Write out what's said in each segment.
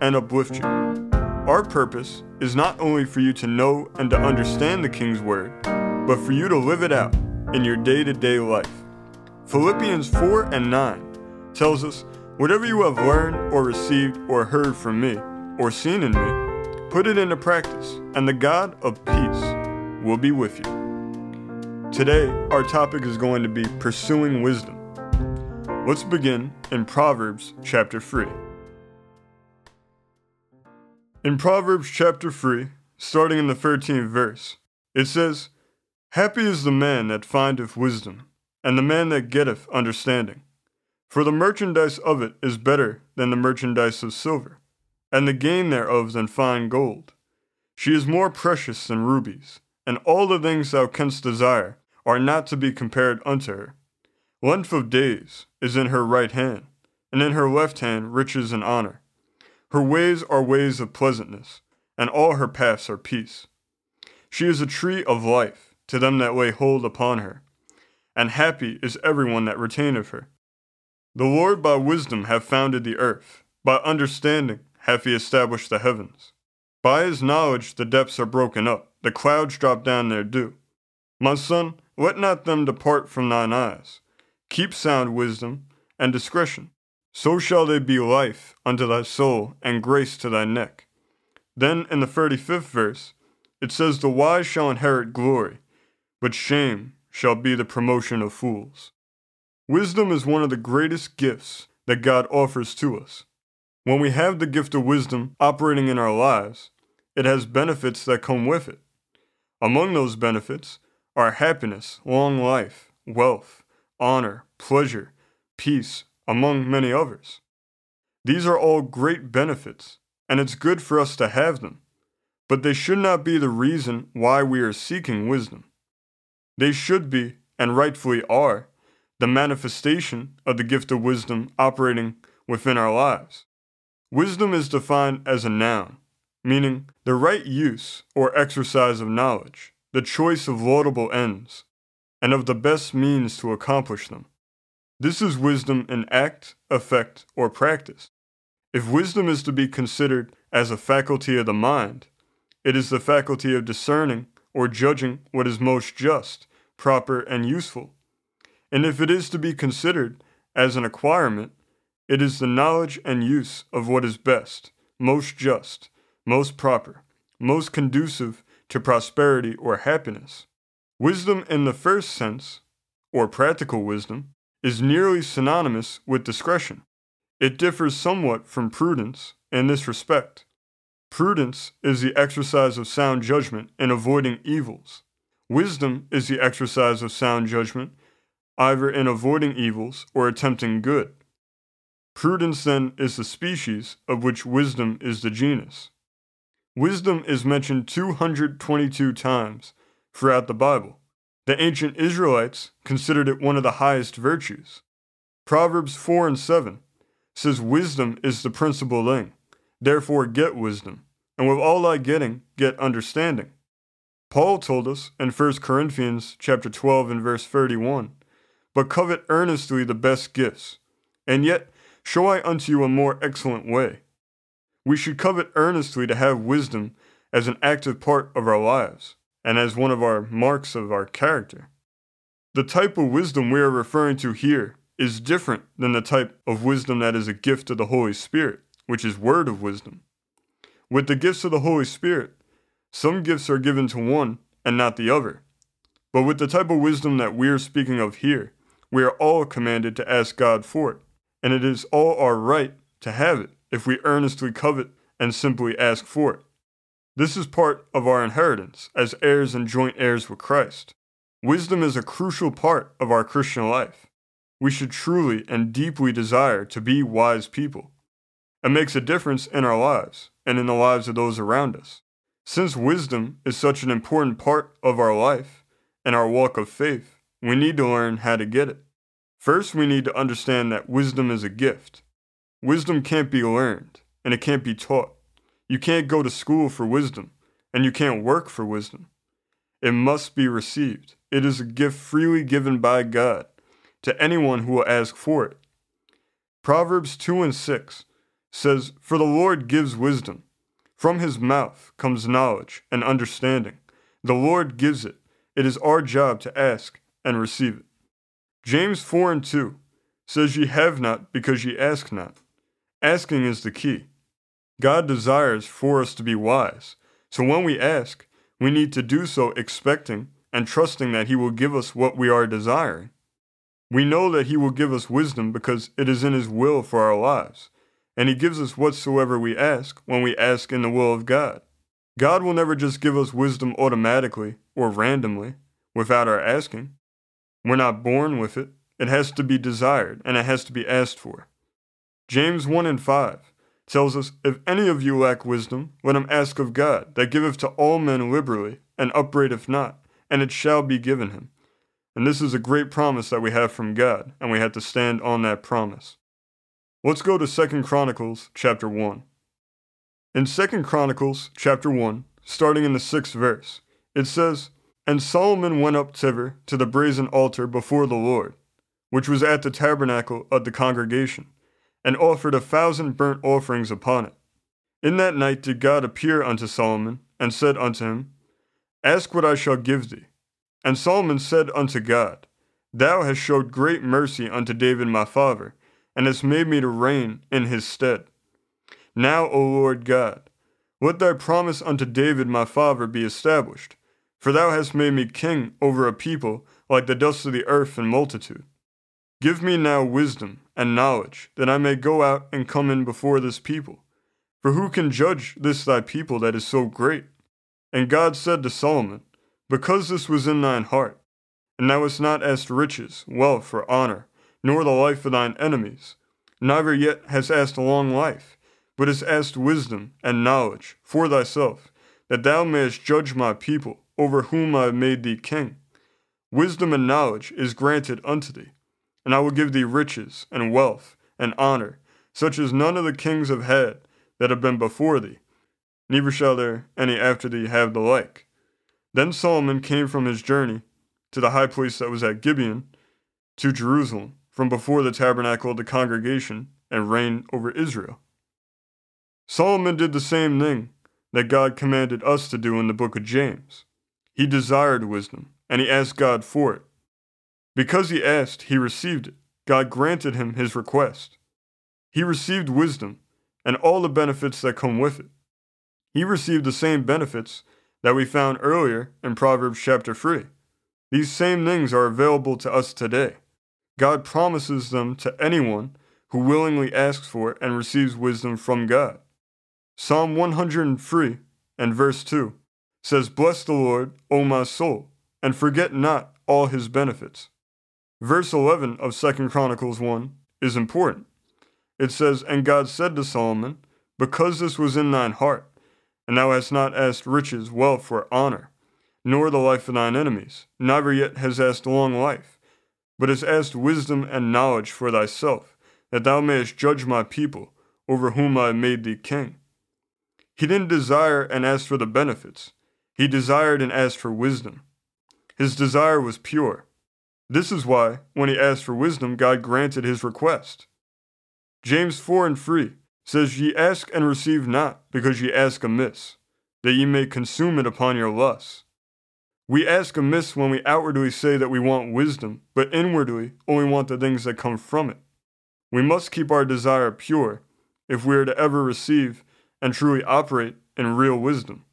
and uplift you. Our purpose is not only for you to know and to understand the King's Word, but for you to live it out in your day to day life. Philippians 4 and 9 tells us, Whatever you have learned or received or heard from me or seen in me, put it into practice, and the God of peace will be with you. Today, our topic is going to be pursuing wisdom. Let's begin in Proverbs chapter 3. In Proverbs chapter 3, starting in the 13th verse, it says, Happy is the man that findeth wisdom, and the man that getteth understanding. For the merchandise of it is better than the merchandise of silver, and the gain thereof than fine gold. She is more precious than rubies, and all the things thou canst desire are not to be compared unto her. Length of days is in her right hand, and in her left hand riches and honor. Her ways are ways of pleasantness, and all her paths are peace. She is a tree of life to them that lay hold upon her, and happy is everyone that retaineth her. The Lord by wisdom hath founded the earth, by understanding hath he established the heavens. By his knowledge the depths are broken up, the clouds drop down their dew. My son, let not them depart from thine eyes Keep sound wisdom and discretion. So shall they be life unto thy soul and grace to thy neck. Then in the 35th verse, it says, The wise shall inherit glory, but shame shall be the promotion of fools. Wisdom is one of the greatest gifts that God offers to us. When we have the gift of wisdom operating in our lives, it has benefits that come with it. Among those benefits are happiness, long life, wealth, honor, pleasure, peace, among many others. These are all great benefits, and it's good for us to have them, but they should not be the reason why we are seeking wisdom. They should be, and rightfully are, the manifestation of the gift of wisdom operating within our lives. Wisdom is defined as a noun, meaning the right use or exercise of knowledge, the choice of laudable ends, and of the best means to accomplish them. This is wisdom in act, effect, or practice. If wisdom is to be considered as a faculty of the mind, it is the faculty of discerning or judging what is most just, proper, and useful. And if it is to be considered as an acquirement, it is the knowledge and use of what is best, most just, most proper, most conducive to prosperity or happiness. Wisdom in the first sense, or practical wisdom, is nearly synonymous with discretion. It differs somewhat from prudence in this respect. Prudence is the exercise of sound judgment in avoiding evils. Wisdom is the exercise of sound judgment either in avoiding evils or attempting good. Prudence, then, is the species of which wisdom is the genus. Wisdom is mentioned 222 times throughout the Bible. The ancient Israelites considered it one of the highest virtues. Proverbs 4 and 7 says, Wisdom is the principal thing. Therefore, get wisdom, and with all thy getting, get understanding. Paul told us in 1 Corinthians chapter 12 and verse 31, But covet earnestly the best gifts, and yet show I unto you a more excellent way. We should covet earnestly to have wisdom as an active part of our lives and as one of our marks of our character. The type of wisdom we are referring to here is different than the type of wisdom that is a gift of the Holy Spirit, which is word of wisdom. With the gifts of the Holy Spirit, some gifts are given to one and not the other. But with the type of wisdom that we are speaking of here, we are all commanded to ask God for it, and it is all our right to have it if we earnestly covet and simply ask for it. This is part of our inheritance as heirs and joint heirs with Christ. Wisdom is a crucial part of our Christian life. We should truly and deeply desire to be wise people. It makes a difference in our lives and in the lives of those around us. Since wisdom is such an important part of our life and our walk of faith, we need to learn how to get it. First, we need to understand that wisdom is a gift. Wisdom can't be learned, and it can't be taught. You can't go to school for wisdom, and you can't work for wisdom. It must be received. It is a gift freely given by God to anyone who will ask for it. Proverbs 2 and 6 says, For the Lord gives wisdom. From his mouth comes knowledge and understanding. The Lord gives it. It is our job to ask and receive it. James 4 and 2 says, Ye have not because ye ask not. Asking is the key. God desires for us to be wise. So when we ask, we need to do so expecting and trusting that He will give us what we are desiring. We know that He will give us wisdom because it is in His will for our lives, and He gives us whatsoever we ask when we ask in the will of God. God will never just give us wisdom automatically or randomly without our asking. We're not born with it. It has to be desired and it has to be asked for. James 1 and 5 tells us, If any of you lack wisdom, let him ask of God, that giveth to all men liberally, and upbraideth not, and it shall be given him. And this is a great promise that we have from God, and we have to stand on that promise. Let's go to 2 Chronicles chapter 1. In 2 Chronicles chapter 1, starting in the 6th verse, it says, And Solomon went up thither to the brazen altar before the Lord, which was at the tabernacle of the congregation and offered a thousand burnt offerings upon it. In that night did God appear unto Solomon, and said unto him, Ask what I shall give thee. And Solomon said unto God, Thou hast showed great mercy unto David my father, and hast made me to reign in his stead. Now, O Lord God, let thy promise unto David my father be established, for thou hast made me king over a people like the dust of the earth in multitude. Give me now wisdom and knowledge, that I may go out and come in before this people. For who can judge this thy people that is so great? And God said to Solomon, Because this was in thine heart, and thou hast not asked riches, wealth, or honor, nor the life of thine enemies, neither yet hast asked a long life, but hast asked wisdom and knowledge for thyself, that thou mayest judge my people, over whom I have made thee king. Wisdom and knowledge is granted unto thee and I will give thee riches, and wealth, and honor, such as none of the kings have had that have been before thee, neither shall there any after thee have the like. Then Solomon came from his journey to the high place that was at Gibeon, to Jerusalem, from before the tabernacle of the congregation, and reigned over Israel. Solomon did the same thing that God commanded us to do in the book of James. He desired wisdom, and he asked God for it. Because he asked, he received it. God granted him his request. He received wisdom and all the benefits that come with it. He received the same benefits that we found earlier in Proverbs chapter 3. These same things are available to us today. God promises them to anyone who willingly asks for it and receives wisdom from God. Psalm 103 and verse 2 says, Bless the Lord, O my soul, and forget not all his benefits Verse 11 of 2 Chronicles 1 is important. It says, And God said to Solomon, Because this was in thine heart, and thou hast not asked riches, wealth, or honor, nor the life of thine enemies, neither yet hast asked long life, but hast asked wisdom and knowledge for thyself, that thou mayest judge my people, over whom I have made thee king. He didn't desire and ask for the benefits. He desired and asked for wisdom. His desire was pure. This is why, when he asked for wisdom, God granted his request. James 4 and 3 says, Ye ask and receive not, because ye ask amiss, that ye may consume it upon your lusts. We ask amiss when we outwardly say that we want wisdom, but inwardly only want the things that come from it. We must keep our desire pure if we are to ever receive and truly operate in real wisdom.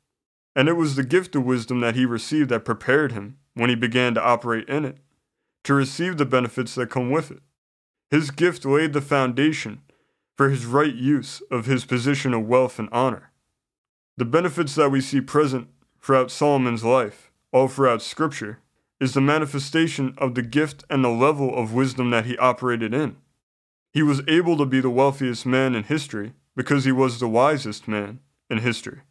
And it was the gift of wisdom that he received that prepared him when he began to operate in it to receive the benefits that come with it. His gift laid the foundation for his right use of his position of wealth and honor. The benefits that we see present throughout Solomon's life, all throughout Scripture, is the manifestation of the gift and the level of wisdom that he operated in. He was able to be the wealthiest man in history because he was the wisest man in history.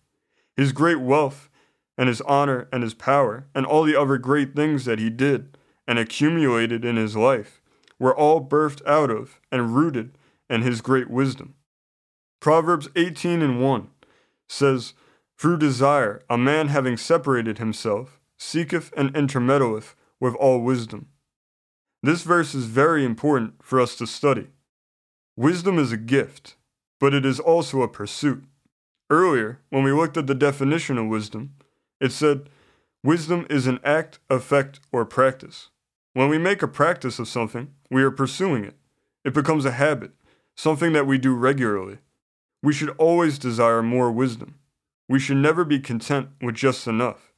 His great wealth and his honor and his power and all the other great things that he did and accumulated in his life were all birthed out of and rooted in his great wisdom. Proverbs 18 and 1 says, Through desire, a man having separated himself, seeketh and intermeddleth with all wisdom. This verse is very important for us to study. Wisdom is a gift, but it is also a pursuit. Earlier, when we looked at the definition of wisdom, it said, Wisdom is an act, effect, or practice. When we make a practice of something, we are pursuing it. It becomes a habit, something that we do regularly. We should always desire more wisdom. We should never be content with just enough.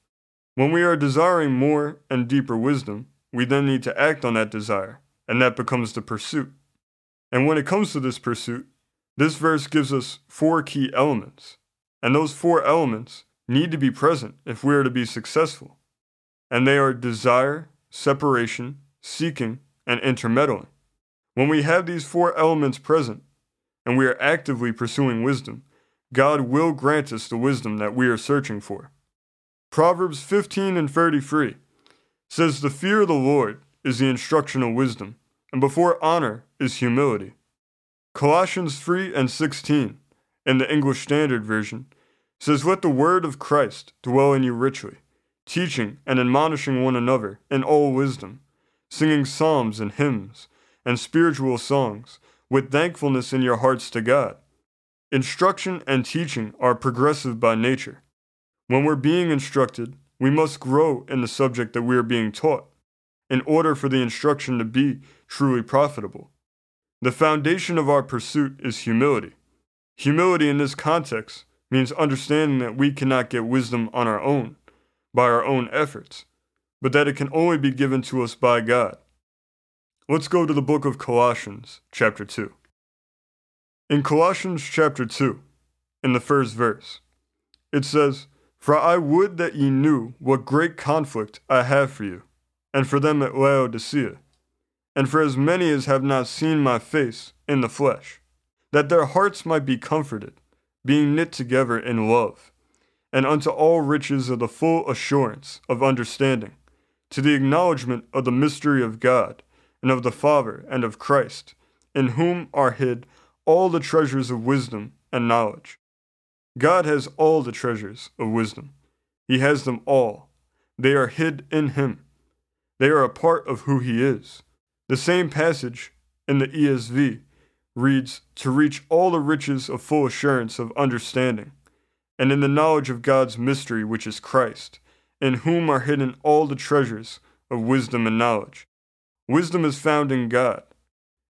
When we are desiring more and deeper wisdom, we then need to act on that desire, and that becomes the pursuit. And when it comes to this pursuit, this verse gives us four key elements, and those four elements need to be present if we are to be successful. And they are desire, separation, seeking, and intermeddling. When we have these four elements present, and we are actively pursuing wisdom, God will grant us the wisdom that we are searching for. Proverbs 15 and 33 says, The fear of the Lord is the instruction of wisdom, and before honor is humility. Colossians 3 and 16, in the English Standard Version, says, Let the word of Christ dwell in you richly, teaching and admonishing one another in all wisdom, singing psalms and hymns and spiritual songs with thankfulness in your hearts to God. Instruction and teaching are progressive by nature. When we're being instructed, we must grow in the subject that we are being taught in order for the instruction to be truly profitable. The foundation of our pursuit is humility. Humility in this context means understanding that we cannot get wisdom on our own, by our own efforts, but that it can only be given to us by God. Let's go to the book of Colossians, chapter 2. In Colossians chapter 2, in the first verse, it says, For I would that ye knew what great conflict I have for you, and for them at Laodicea, and for as many as have not seen my face in the flesh, that their hearts might be comforted, being knit together in love, and unto all riches of the full assurance of understanding, to the acknowledgement of the mystery of God and of the Father, and of Christ, in whom are hid all the treasures of wisdom and knowledge. God has all the treasures of wisdom. He has them all. They are hid in Him. They are a part of who He is. The same passage in the ESV reads, To reach all the riches of full assurance of understanding, and in the knowledge of God's mystery, which is Christ, in whom are hidden all the treasures of wisdom and knowledge. Wisdom is found in God.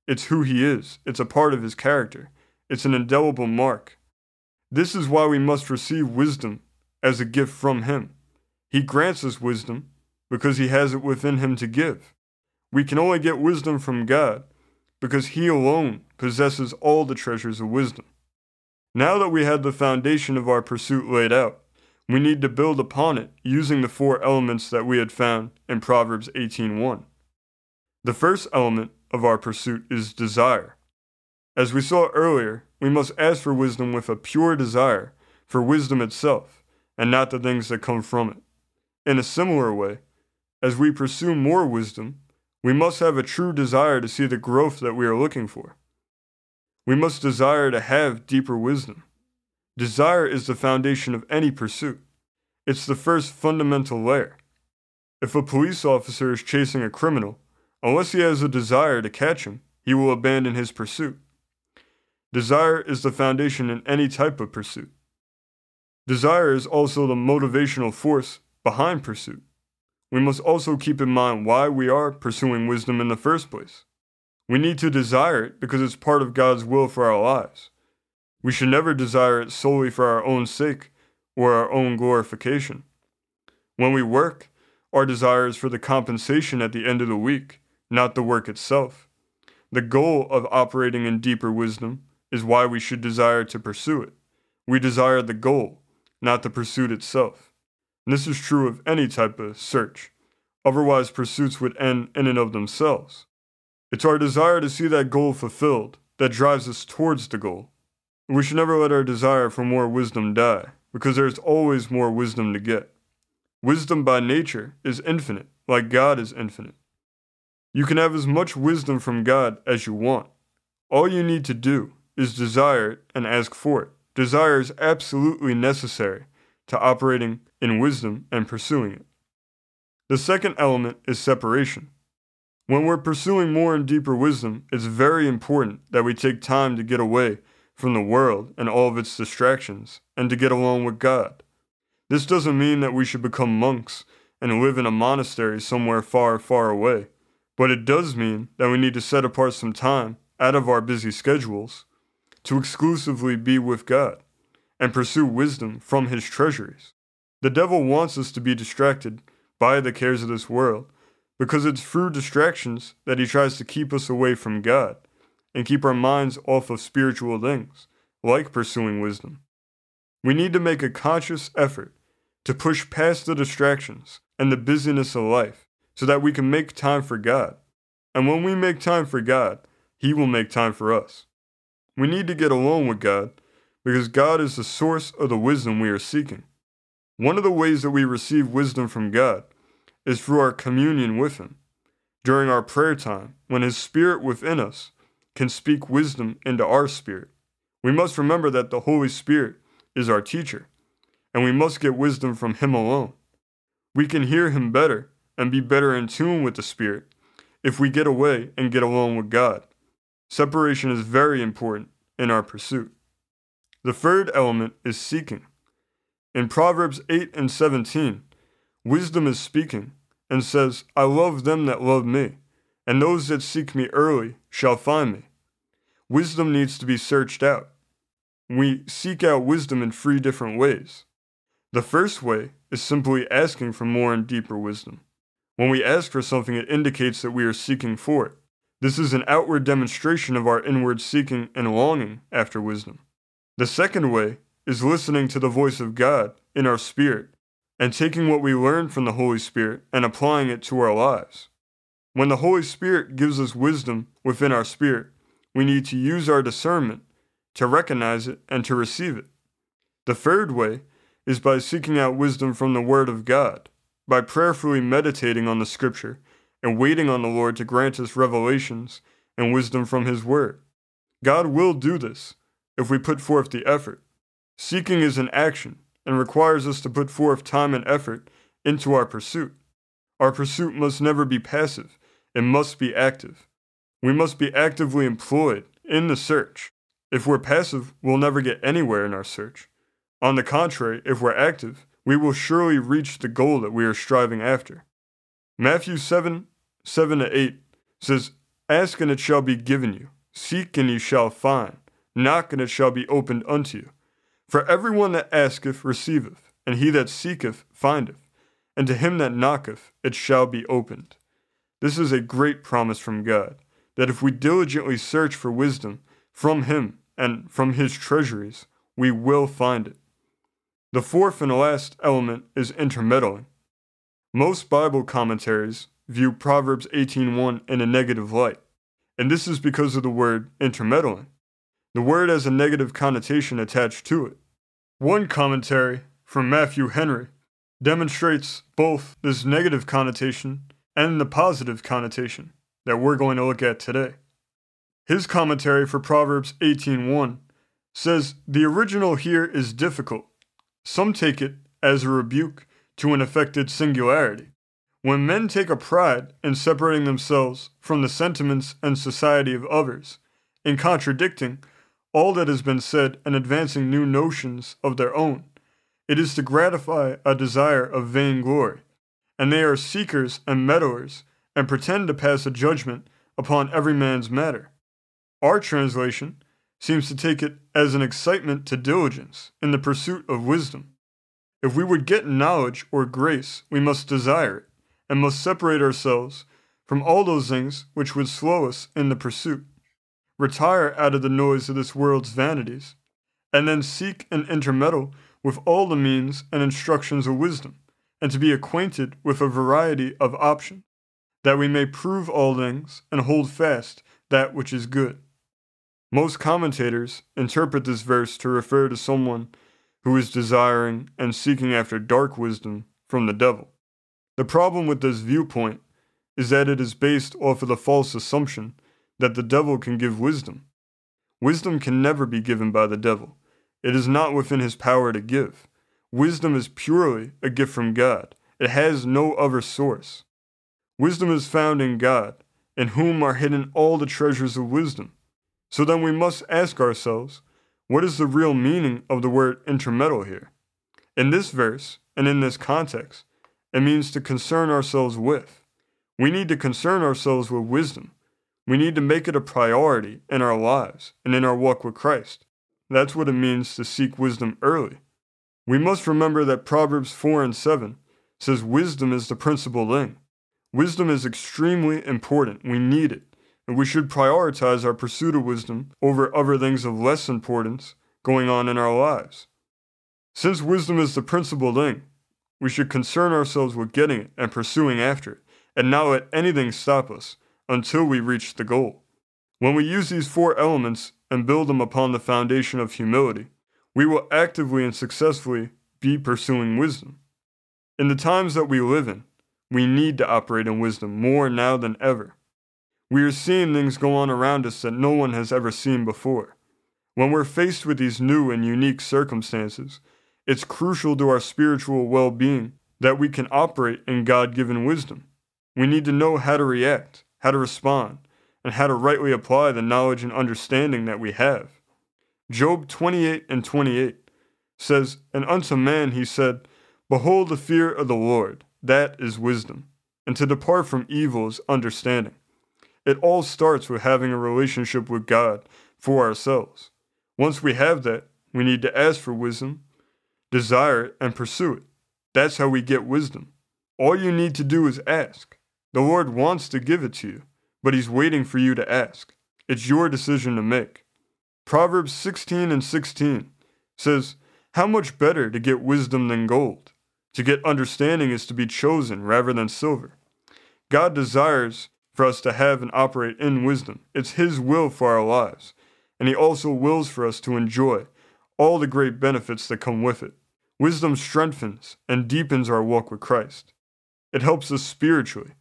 It's who He is, it's a part of His character, it's an indelible mark. This is why we must receive wisdom as a gift from Him. He grants us wisdom because He has it within Him to give. We can only get wisdom from God because He alone possesses all the treasures of wisdom. Now that we have the foundation of our pursuit laid out, we need to build upon it using the four elements that we had found in Proverbs 18:1. The first element of our pursuit is desire. As we saw earlier, we must ask for wisdom with a pure desire for wisdom itself, and not the things that come from it. In a similar way, as we pursue more wisdom, we must have a true desire to see the growth that we are looking for. We must desire to have deeper wisdom. Desire is the foundation of any pursuit. It's the first fundamental layer. If a police officer is chasing a criminal, Unless he has a desire to catch him, he will abandon his pursuit. Desire is the foundation in any type of pursuit. Desire is also the motivational force behind pursuit. We must also keep in mind why we are pursuing wisdom in the first place. We need to desire it because it's part of God's will for our lives. We should never desire it solely for our own sake or our own glorification. When we work, our desire is for the compensation at the end of the week not the work itself. The goal of operating in deeper wisdom is why we should desire to pursue it. We desire the goal, not the pursuit itself. And this is true of any type of search. Otherwise, pursuits would end in and of themselves. It's our desire to see that goal fulfilled that drives us towards the goal. We should never let our desire for more wisdom die, because there is always more wisdom to get. Wisdom by nature is infinite, like God is infinite. You can have as much wisdom from God as you want. All you need to do is desire it and ask for it. Desire is absolutely necessary to operating in wisdom and pursuing it. The second element is separation. When we're pursuing more and deeper wisdom, it's very important that we take time to get away from the world and all of its distractions and to get along with God. This doesn't mean that we should become monks and live in a monastery somewhere far, far away, but it does mean that we need to set apart some time out of our busy schedules to exclusively be with God and pursue wisdom from His treasuries. The devil wants us to be distracted by the cares of this world, because it's through distractions that he tries to keep us away from God and keep our minds off of spiritual things, like pursuing wisdom. We need to make a conscious effort to push past the distractions and the busyness of life so that we can make time for God. And when we make time for God, He will make time for us. We need to get alone with God because God is the source of the wisdom we are seeking. One of the ways that we receive wisdom from God is through our communion with Him. During our prayer time, when His Spirit within us can speak wisdom into our spirit, we must remember that the Holy Spirit is our teacher, and we must get wisdom from Him alone. We can hear Him better and be better in tune with the Spirit if we get away and get alone with God. Separation is very important in our pursuit. The third element is seeking. In Proverbs 8 and 17, wisdom is speaking and says, I love them that love me, and those that seek me early shall find me. Wisdom needs to be searched out. We seek out wisdom in three different ways. The first way is simply asking for more and deeper wisdom. When we ask for something, it indicates that we are seeking for it. This is an outward demonstration of our inward seeking and longing after wisdom. The second way is listening to the voice of God in our spirit and taking what we learn from the Holy Spirit and applying it to our lives. When the Holy Spirit gives us wisdom within our spirit, we need to use our discernment to recognize it and to receive it. The third way is by seeking out wisdom from the Word of God, by prayerfully meditating on the Scripture and waiting on the Lord to grant us revelations and wisdom from His Word. God will do this if we put forth the effort. Seeking is an action and requires us to put forth time and effort into our pursuit. Our pursuit must never be passive, it must be active. We must be actively employed in the search. If we're passive, we'll never get anywhere in our search. On the contrary, if we're active, we will surely reach the goal that we are striving after. Matthew 7 7 to 8 says, Ask and it shall be given you, seek and ye shall find, knock and it shall be opened unto you. For everyone that asketh receiveth, and he that seeketh findeth, and to him that knocketh it shall be opened. This is a great promise from God, that if we diligently search for wisdom from him and from his treasuries, we will find it. The fourth and last element is intermeddling. Most Bible commentaries view Proverbs 18:1 in a negative light, and this is because of the word intermeddling. The word has a negative connotation attached to it. One commentary from Matthew Henry demonstrates both this negative connotation and the positive connotation that we're going to look at today. His commentary for Proverbs 18:1 says the original here is difficult. Some take it as a rebuke to an affected singularity. When men take a pride in separating themselves from the sentiments and society of others, in contradicting all that has been said and advancing new notions of their own. It is to gratify a desire of vain glory, and they are seekers and meddlers, and pretend to pass a judgment upon every man's matter. Our translation seems to take it as an excitement to diligence in the pursuit of wisdom. If we would get knowledge or grace, we must desire it, and must separate ourselves from all those things which would slow us in the pursuit retire out of the noise of this world's vanities, and then seek and intermeddle with all the means and instructions of wisdom, and to be acquainted with a variety of options, that we may prove all things and hold fast that which is good. Most commentators interpret this verse to refer to someone who is desiring and seeking after dark wisdom from the devil. The problem with this viewpoint is that it is based off of the false assumption that the devil can give wisdom. Wisdom can never be given by the devil. It is not within his power to give. Wisdom is purely a gift from God. It has no other source. Wisdom is found in God, in whom are hidden all the treasures of wisdom. So then we must ask ourselves, what is the real meaning of the word intermeddle here? In this verse, and in this context, it means to concern ourselves with. We need to concern ourselves with wisdom. We need to make it a priority in our lives and in our walk with Christ. That's what it means to seek wisdom early. We must remember that Proverbs 4 and 7 says wisdom is the principal thing. Wisdom is extremely important. We need it. And we should prioritize our pursuit of wisdom over other things of less importance going on in our lives. Since wisdom is the principal thing, we should concern ourselves with getting it and pursuing after it, and not let anything stop us until we reach the goal. When we use these four elements and build them upon the foundation of humility, we will actively and successfully be pursuing wisdom. In the times that we live in, we need to operate in wisdom more now than ever. We are seeing things go on around us that no one has ever seen before. When we're faced with these new and unique circumstances, it's crucial to our spiritual well being that we can operate in God given wisdom. We need to know how to react, how to respond, and how to rightly apply the knowledge and understanding that we have. Job 28 and 28 says, And unto man he said, Behold the fear of the Lord, that is wisdom, and to depart from evil is understanding. It all starts with having a relationship with God for ourselves. Once we have that, we need to ask for wisdom desire it, and pursue it. That's how we get wisdom. All you need to do is ask. The Lord wants to give it to you, but He's waiting for you to ask. It's your decision to make. Proverbs 16 and 16 says, How much better to get wisdom than gold? To get understanding is to be chosen rather than silver. God desires for us to have and operate in wisdom. It's His will for our lives, and He also wills for us to enjoy all the great benefits that come with it. Wisdom strengthens and deepens our walk with Christ. It helps us spiritually,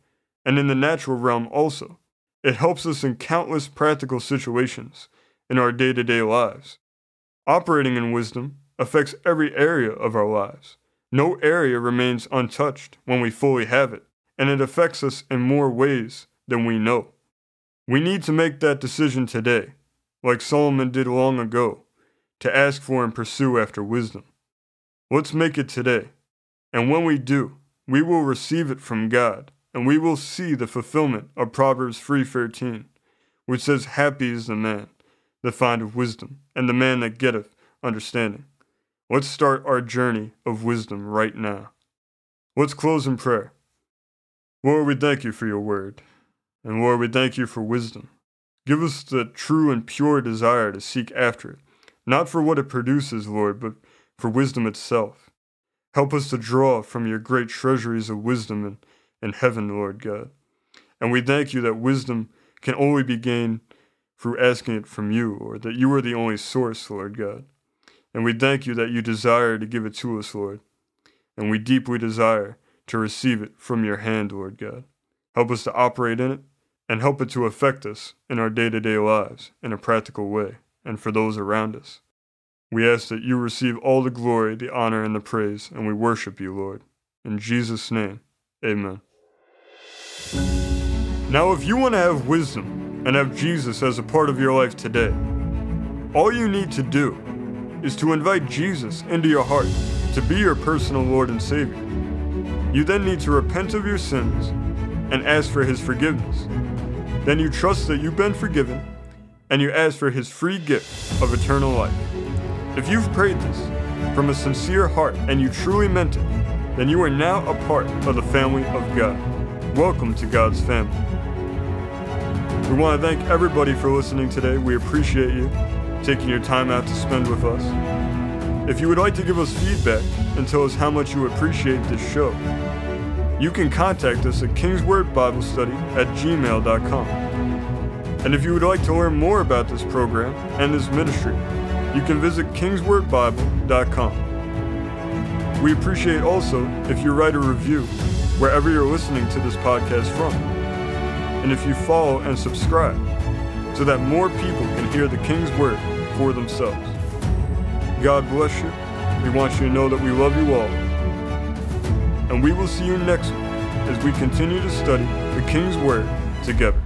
and in the natural realm also. It helps us in countless practical situations in our day to day lives. Operating in wisdom affects every area of our lives. No area remains untouched when we fully have it, and it affects us in more ways than we know. We need to make that decision today, like Solomon did long ago, to ask for and pursue after wisdom. Let's make it today. And when we do, we will receive it from God, and we will see the fulfillment of Proverbs 3:13, which says, "Happy is the man that findeth wisdom, and the man that getteth understanding." Let's start our journey of wisdom right now. Let's close in prayer. Lord, we thank you for your word. And Lord, we thank you for wisdom. Give us the true and pure desire to seek after it not for what it produces, Lord, but for wisdom itself. Help us to draw from your great treasuries of wisdom in, in heaven, Lord God. And we thank you that wisdom can only be gained through asking it from you, or that you are the only source, Lord God. And we thank you that you desire to give it to us, Lord. And we deeply desire to receive it from your hand, Lord God. Help us to operate in it, and help it to affect us in our day to day lives in a practical way and for those around us. We ask that you receive all the glory, the honor, and the praise, and we worship you, Lord. In Jesus' name, amen. Now, if you want to have wisdom and have Jesus as a part of your life today, all you need to do is to invite Jesus into your heart to be your personal Lord and Savior. You then need to repent of your sins and ask for His forgiveness. Then you trust that you've been forgiven and you ask for his free gift of eternal life. If you've prayed this from a sincere heart and you truly meant it, then you are now a part of the family of God. Welcome to God's family. We want to thank everybody for listening today. We appreciate you taking your time out to spend with us. If you would like to give us feedback and tell us how much you appreciate this show, you can contact us at kingswordbiblestudy at gmail.com. And if you would like to learn more about this program and this ministry, you can visit kingswordbible.com. We appreciate also if you write a review wherever you're listening to this podcast from, and if you follow and subscribe so that more people can hear the King's Word for themselves. God bless you. We want you to know that we love you all. And we will see you next week as we continue to study the King's Word together.